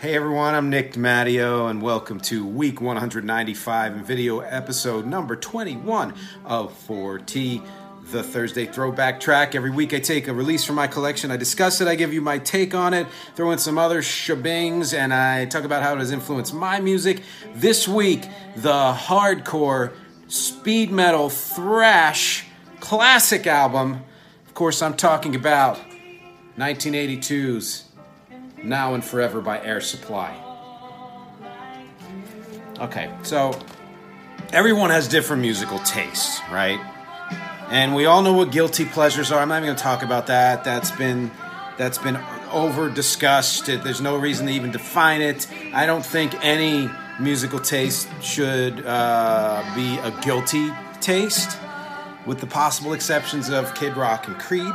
Hey everyone, I'm Nick DiMatteo, and welcome to week 195 and video episode number 21 of 4T, the Thursday throwback track. Every week I take a release from my collection, I discuss it, I give you my take on it, throw in some other shebangs, and I talk about how it has influenced my music. This week, the hardcore, speed metal, thrash, classic album. Of course, I'm talking about 1982's now and Forever by Air Supply. Okay, so everyone has different musical tastes, right? And we all know what guilty pleasures are. I'm not even going to talk about that. That's been that's been over discussed. There's no reason to even define it. I don't think any musical taste should uh, be a guilty taste, with the possible exceptions of Kid Rock and Creed.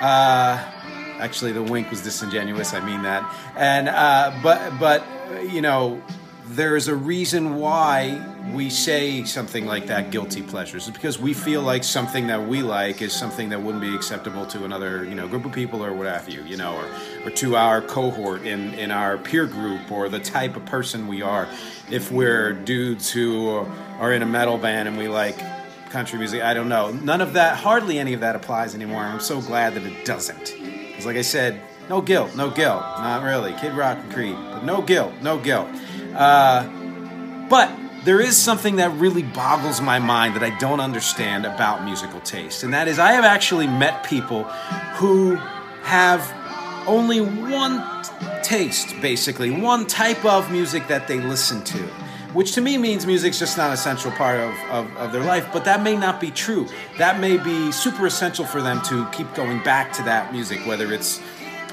Uh, Actually, the wink was disingenuous. I mean that. And uh, but but you know, there is a reason why we say something like that guilty pleasures it's because we feel like something that we like is something that wouldn't be acceptable to another you know group of people or what have you you know or, or to our cohort in in our peer group or the type of person we are if we're dudes who are in a metal band and we like country music i don't know none of that hardly any of that applies anymore i'm so glad that it doesn't because, like I said, no guilt, no guilt. Not really. Kid Rock and Creed. But no guilt, no guilt. Uh, but there is something that really boggles my mind that I don't understand about musical taste. And that is, I have actually met people who have only one taste, basically, one type of music that they listen to which to me means music's just not an essential part of, of, of, their life, but that may not be true. That may be super essential for them to keep going back to that music, whether it's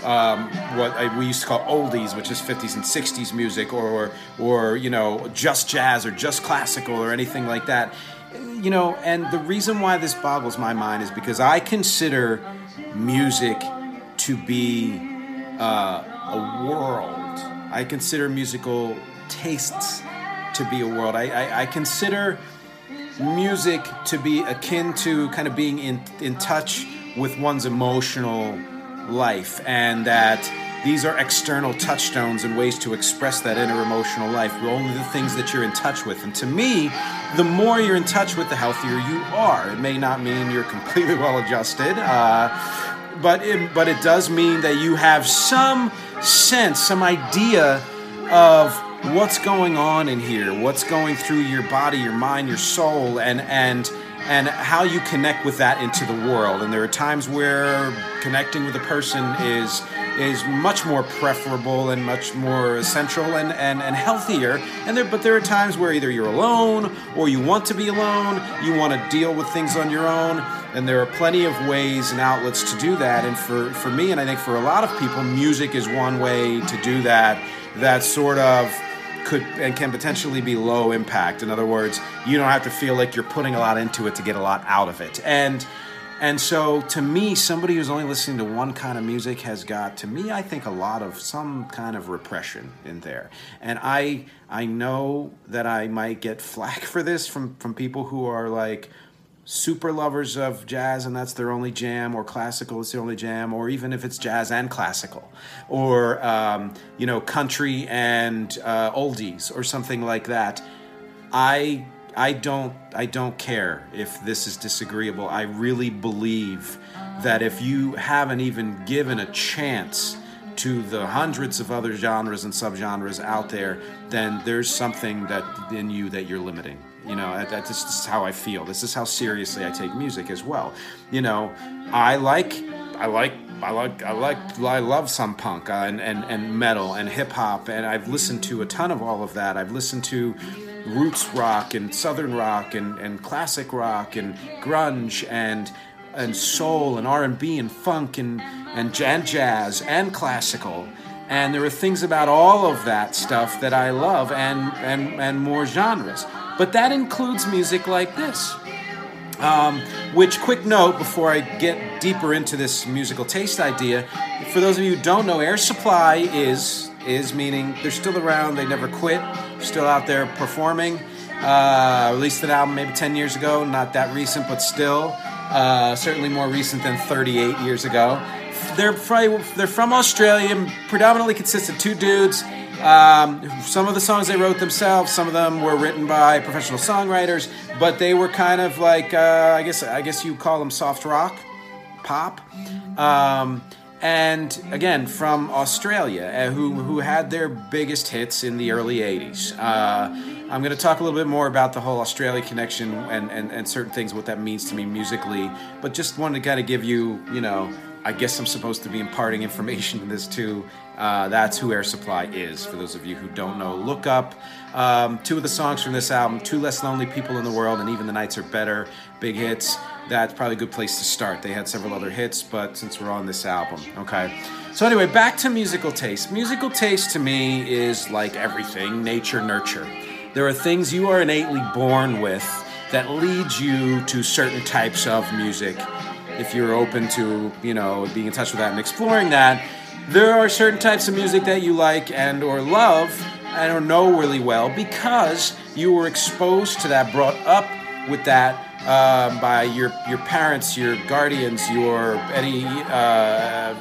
um, what we used to call oldies, which is 50s and 60s music, or, or, you know, just jazz or just classical or anything like that. You know, and the reason why this boggles my mind is because I consider music to be uh, a world. I consider musical tastes to be a world. I, I, I consider music to be akin to kind of being in, in touch with one's emotional life, and that these are external touchstones and ways to express that inner emotional life. Only the things that you're in touch with. And to me, the more you're in touch with, the healthier you are. It may not mean you're completely well adjusted, uh, but it, but it does mean that you have some sense, some idea of what's going on in here, what's going through your body, your mind, your soul, and and and how you connect with that into the world. And there are times where connecting with a person is is much more preferable and much more essential and, and, and healthier. And there, but there are times where either you're alone or you want to be alone, you want to deal with things on your own. And there are plenty of ways and outlets to do that. And for, for me, and I think for a lot of people, music is one way to do that. That sort of could and can potentially be low impact. In other words, you don't have to feel like you're putting a lot into it to get a lot out of it. And and so to me, somebody who's only listening to one kind of music has got to me, I think a lot of some kind of repression in there. And I I know that I might get flack for this from from people who are like super lovers of jazz and that's their only jam, or classical is their only jam, or even if it's jazz and classical, or um, you know country and uh, oldies or something like that. I I don't I don't care if this is disagreeable. I really believe that if you haven't even given a chance to the hundreds of other genres and subgenres out there, then there's something that in you that you're limiting. You know, that's just how I feel. This is how seriously I take music as well. You know, I like, I like I like I like I love some punk uh, and, and, and metal and hip hop and I've listened to a ton of all of that. I've listened to roots rock and southern rock and, and classic rock and grunge and and soul and R&B and funk and and, and jazz and classical. And there are things about all of that stuff that I love and and and more genres. But that includes music like this. Um, which, quick note before I get deeper into this musical taste idea, for those of you who don't know, Air Supply is is meaning they're still around, they never quit, still out there performing. Uh, released an album maybe 10 years ago, not that recent, but still uh, certainly more recent than 38 years ago. They're from, they're from Australia, predominantly consists of two dudes. Um, some of the songs they wrote themselves, some of them were written by professional songwriters, but they were kind of like uh, I guess I guess you call them soft rock, pop. Um, and again from Australia, uh, who who had their biggest hits in the early '80s. Uh, I'm going to talk a little bit more about the whole Australia connection and, and, and certain things, what that means to me musically. But just wanted to kind of give you, you know, I guess I'm supposed to be imparting information to this too. Uh, that's who Air Supply is. For those of you who don't know, look up um, two of the songs from this album Two Less Lonely People in the World and Even the Nights Are Better. Big hits. That's probably a good place to start. They had several other hits, but since we're on this album, okay. So, anyway, back to musical taste. Musical taste to me is like everything nature, nurture. There are things you are innately born with that lead you to certain types of music. If you're open to, you know, being in touch with that and exploring that, there are certain types of music that you like and or love and or know really well because you were exposed to that, brought up with that um, by your your parents, your guardians, your any uh,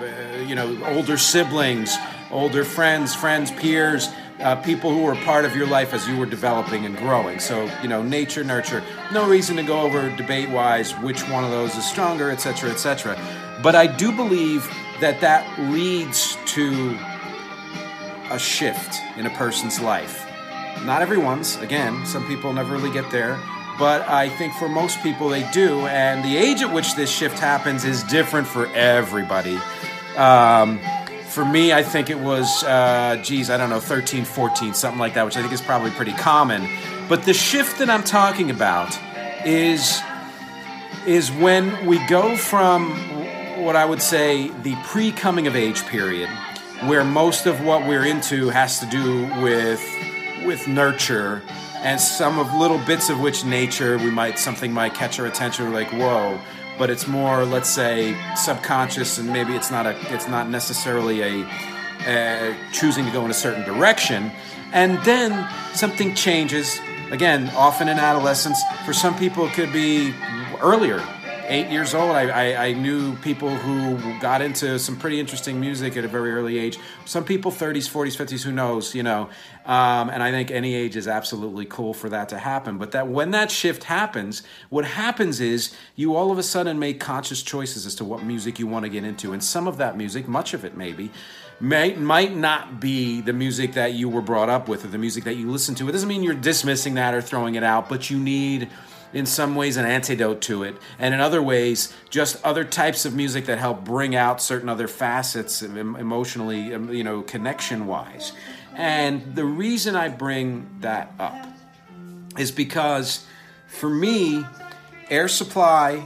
you know older siblings, older friends, friends, peers, uh, people who were part of your life as you were developing and growing. So, you know, nature, nurture. No reason to go over debate wise which one of those is stronger, etc., etc. But I do believe that that leads to a shift in a person's life. Not everyone's, again, some people never really get there, but I think for most people they do. And the age at which this shift happens is different for everybody. Um, for me, I think it was, uh, geez, I don't know, 13, 14, something like that, which I think is probably pretty common. But the shift that I'm talking about is is when we go from what I would say the pre coming of age period, where most of what we're into has to do with with nurture and some of little bits of which nature we might something might catch our attention we're like whoa but it's more let's say subconscious and maybe it's not a it's not necessarily a, a choosing to go in a certain direction. And then something changes. Again often in adolescence for some people it could be earlier eight years old, I, I, I, knew people who got into some pretty interesting music at a very early age. Some people 30s, 40s, 50s, who knows, you know. Um, and I think any age is absolutely cool for that to happen. But that when that shift happens, what happens is you all of a sudden make conscious choices as to what music you want to get into. And some of that music, much of it maybe, may, might not be the music that you were brought up with or the music that you listen to. It doesn't mean you're dismissing that or throwing it out, but you need in some ways an antidote to it, and in other ways, just other types of music that help bring out certain other facets emotionally, you know, connection wise. And the reason I bring that up is because for me, Air Supply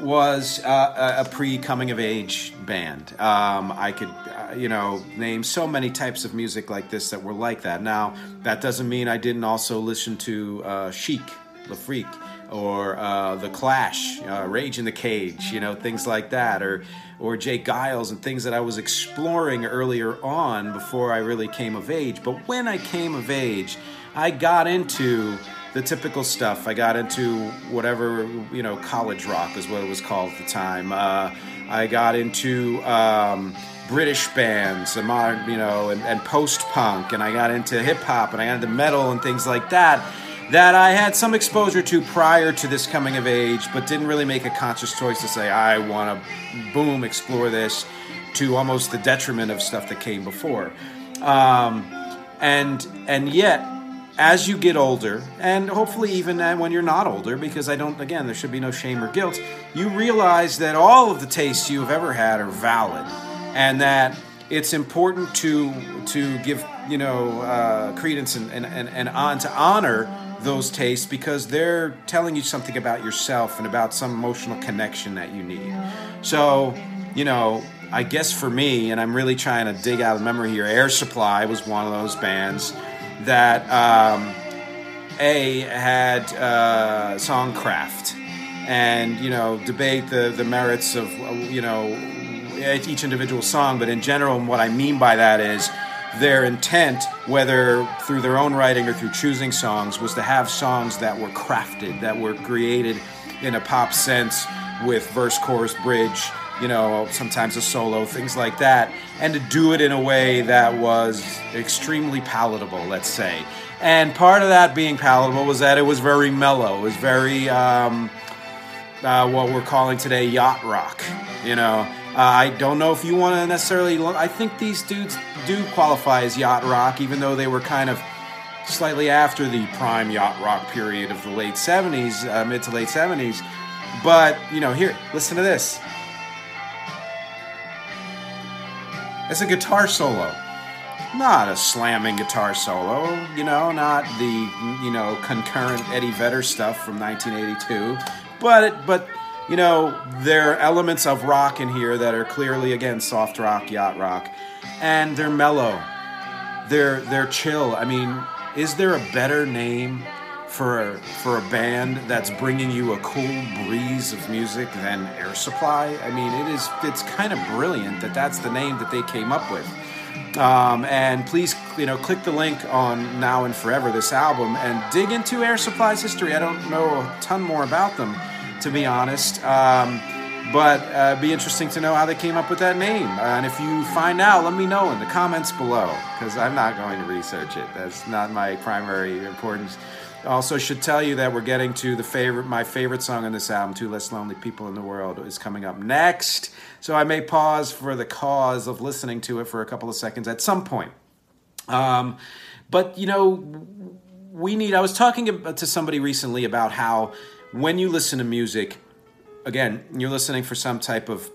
was uh, a pre coming of age band. Um, I could, uh, you know, name so many types of music like this that were like that. Now, that doesn't mean I didn't also listen to uh, Chic Le Freak, or uh, The Clash, uh, Rage in the Cage, you know, things like that, or or J. Geils and things that I was exploring earlier on before I really came of age. But when I came of age, I got into the typical stuff. I got into whatever you know, college rock is what it was called at the time. Uh, I got into um, British bands, you know, and, and post punk, and I got into hip hop, and I got into metal and things like that that I had some exposure to prior to this coming of age, but didn't really make a conscious choice to say, I want to, boom, explore this to almost the detriment of stuff that came before. Um, and, and yet, as you get older, and hopefully even when you're not older, because I don't, again, there should be no shame or guilt, you realize that all of the tastes you've ever had are valid, and that it's important to to give you know uh, credence and, and, and, and on to honor those tastes because they're telling you something about yourself and about some emotional connection that you need. So, you know, I guess for me, and I'm really trying to dig out of memory here, Air Supply was one of those bands that um, A had uh, songcraft and, you know, debate the, the merits of, you know, each individual song, but in general, what I mean by that is their intent, whether through their own writing or through choosing songs, was to have songs that were crafted, that were created in a pop sense with verse, chorus, bridge, you know, sometimes a solo, things like that, and to do it in a way that was extremely palatable, let's say. And part of that being palatable was that it was very mellow, it was very um, uh, what we're calling today yacht rock, you know. Uh, I don't know if you want to necessarily. I think these dudes do qualify as yacht rock, even though they were kind of slightly after the prime yacht rock period of the late 70s, uh, mid to late 70s. But, you know, here, listen to this. It's a guitar solo. Not a slamming guitar solo, you know, not the, you know, concurrent Eddie Vedder stuff from 1982. But, it, but, you know, there are elements of rock in here that are clearly, again, soft rock, yacht rock, and they're mellow. They're they're chill. I mean, is there a better name for for a band that's bringing you a cool breeze of music than Air Supply? I mean, it is it's kind of brilliant that that's the name that they came up with. Um, and please, you know, click the link on Now and Forever, this album, and dig into Air Supply's history. I don't know a ton more about them to be honest. Um, but uh, be interesting to know how they came up with that name. Uh, and if you find out, let me know in the comments below because I'm not going to research it. That's not my primary importance. Also, should tell you that we're getting to the favorite, my favorite song on this album, "Two Less Lonely People in the World," is coming up next. So I may pause for the cause of listening to it for a couple of seconds at some point. Um, but you know, we need. I was talking to somebody recently about how when you listen to music, again, you're listening for some type of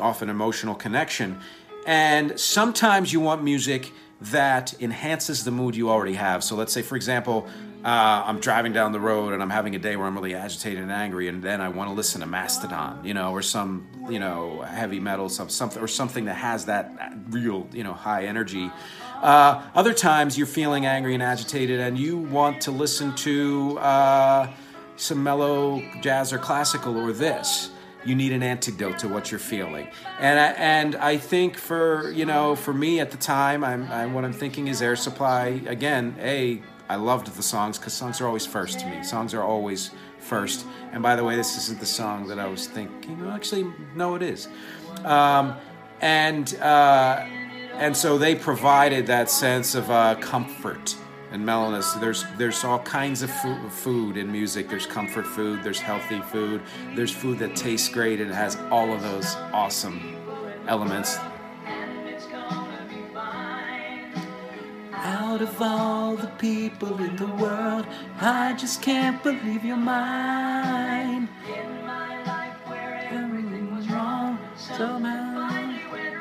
often emotional connection. And sometimes you want music that enhances the mood you already have. So let's say, for example, uh, I'm driving down the road and I'm having a day where I'm really agitated and angry, and then I want to listen to Mastodon, you know, or some, you know, heavy metal, some something, or something that has that real, you know, high energy. Uh, other times you're feeling angry and agitated, and you want to listen to. Uh, some mellow jazz or classical or this. You need an antidote to what you're feeling. And I, and I think for you know for me at the time I'm, I'm what I'm thinking is air supply. Again a I loved the songs because songs are always first to me. Songs are always first. And by the way this isn't the song that I was thinking. Actually no it is. Um, and uh, and so they provided that sense of uh, comfort and mellowness. There's there's all kinds of food, in music. There's comfort food. There's healthy food. There's food that tastes great and has all of those awesome elements. Out of all the people in the world, I just can't believe you're mine. In my life where everything was wrong, somehow right.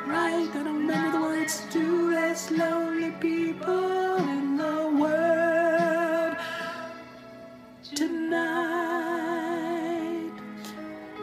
I don't remember the words to less lonely people tonight.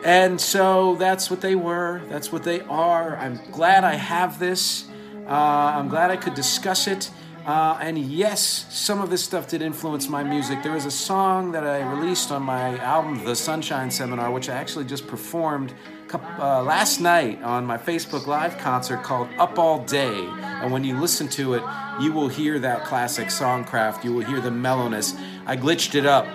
And so that's what they were. That's what they are. I'm glad I have this. Uh, I'm glad I could discuss it. Uh, and yes, some of this stuff did influence my music. There was a song that I released on my album, The Sunshine Seminar, which I actually just performed uh, last night on my Facebook Live concert called Up All Day. And when you listen to it, you will hear that classic songcraft. You will hear the mellowness. I glitched it up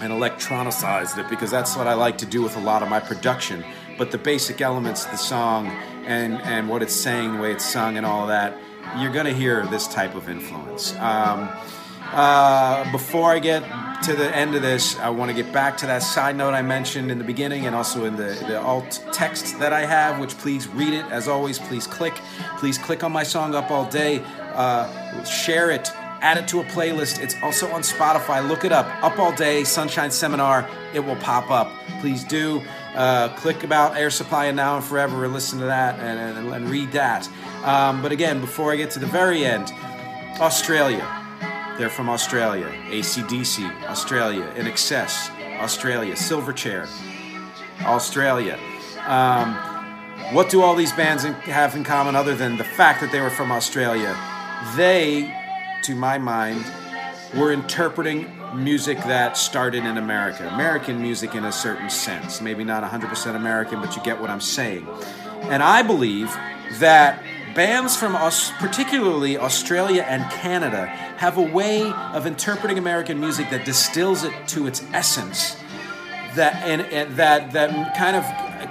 and electronicized it because that's what I like to do with a lot of my production. But the basic elements the song and, and what it's saying, the way it's sung, and all that you're to hear this type of influence. Um, uh, before I get to the end of this, I want to get back to that side note I mentioned in the beginning and also in the, the alt text that I have, which please read it. As always, please click. Please click on my song Up All Day, uh, share it, add it to a playlist. It's also on Spotify. Look it up. Up All Day, Sunshine Seminar. It will pop up. Please do. Uh, click about Air Supply and Now and Forever and listen to that and, and, and read that. Um, but again, before I get to the very end, Australia. They're from Australia. ACDC, Australia. INXS, Australia. Silverchair, Australia. Um, what do all these bands have in common other than the fact that they were from Australia? They, to my mind, were interpreting music that started in America. American music in a certain sense. Maybe not 100% American, but you get what I'm saying. And I believe that bands from Aus- particularly Australia and Canada have a way of interpreting American music that distills it to its essence. That and, and that that kind of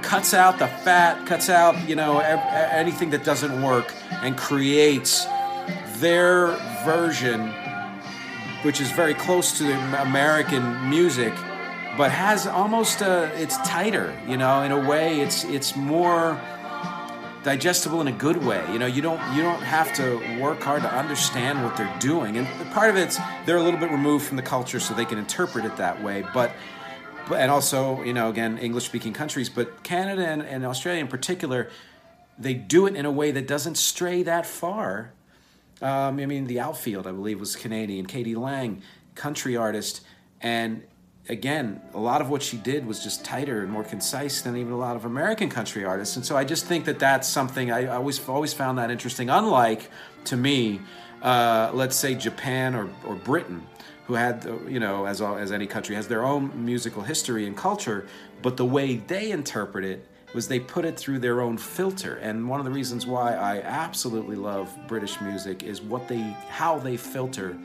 cuts out the fat, cuts out you know anything that doesn't work, and creates their version, which is very close to the American music, but has almost a, it's tighter. You know, in a way, it's it's more digestible in a good way. You know, you don't you don't have to work hard to understand what they're doing, and part of it's they're a little bit removed from the culture, so they can interpret it that way. But, but and also, you know, again, English speaking countries, but Canada and, and Australia in particular, they do it in a way that doesn't stray that far. Um, I mean, the outfield, I believe, was Canadian. k.d. lang, country artist, and again, a lot of what she did was just tighter and more concise than even a lot of American country artists. And so I just think that that's something I always always found that interesting. Unlike to me, uh, let's say Japan or, or Britain, who had you know as as any country has their own musical history and culture, but the way they interpret it was they put it through their own filter. And one of the reasons why I absolutely love British music is what they how they filter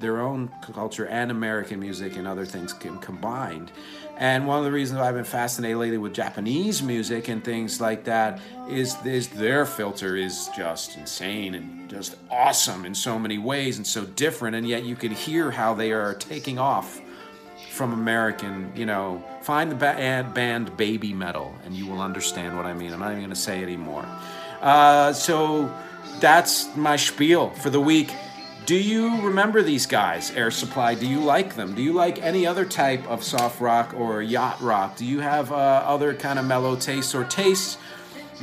their own culture and American music and other things combined. And one of the reasons I've been fascinated lately with Japanese music and things like that is, is their filter is just insane and just awesome in so many ways and so different. And yet you can hear how they are taking off from American, you know, find the band, band Babymetal and you will understand what I mean. I'm not even going to say anymore. Uh, so that's my spiel for the week. Do you remember these guys, Air Supply? Do you like them? Do you like any other type of soft rock or yacht rock? Do you have uh, other kind of mellow tastes or tastes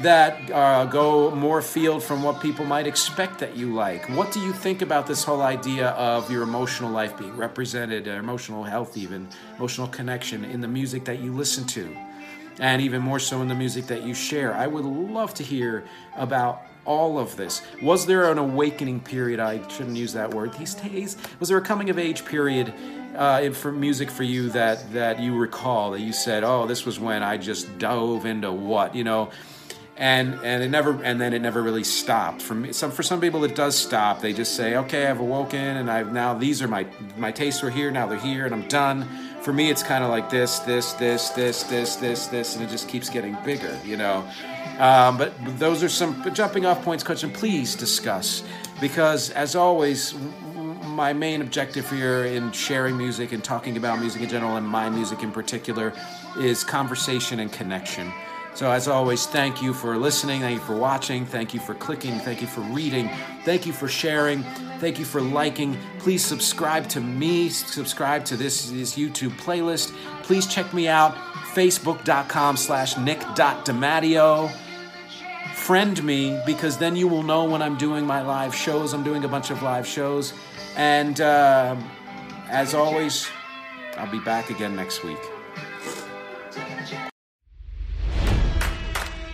that uh, go more field from what people might expect that you like? What do you think about this whole idea of your emotional life being represented, uh, emotional health, even emotional connection in the music that you listen to? And even more so in the music that you share. I would love to hear about all of this? Was there an awakening period? I shouldn't use that word these days. Was there a coming of age period uh, for music for you that that you recall that you said, "Oh, this was when I just dove into what," you know? And and it never and then it never really stopped. For me some for some people it does stop. They just say okay i've awoken and i've now these are my my tastes were here now they're here and i'm done. For me it's kind of like this this this this this this this and it just keeps getting bigger you know? Um, but those are some jumping off points, and please discuss. Because, as always, my main objective here in sharing music and talking about music in general and my music in particular is conversation and connection. So, as always, thank you for listening. Thank you for watching. Thank you for clicking. Thank you for reading. Thank you for sharing. Thank you for liking. Please subscribe to me. Subscribe to this, this YouTube playlist. Please check me out. Facebook.com slash nick.dimatteo friend me because then you will know when I'm doing my live shows. I'm doing a bunch of live shows. And uh, as always, I'll be back again next week.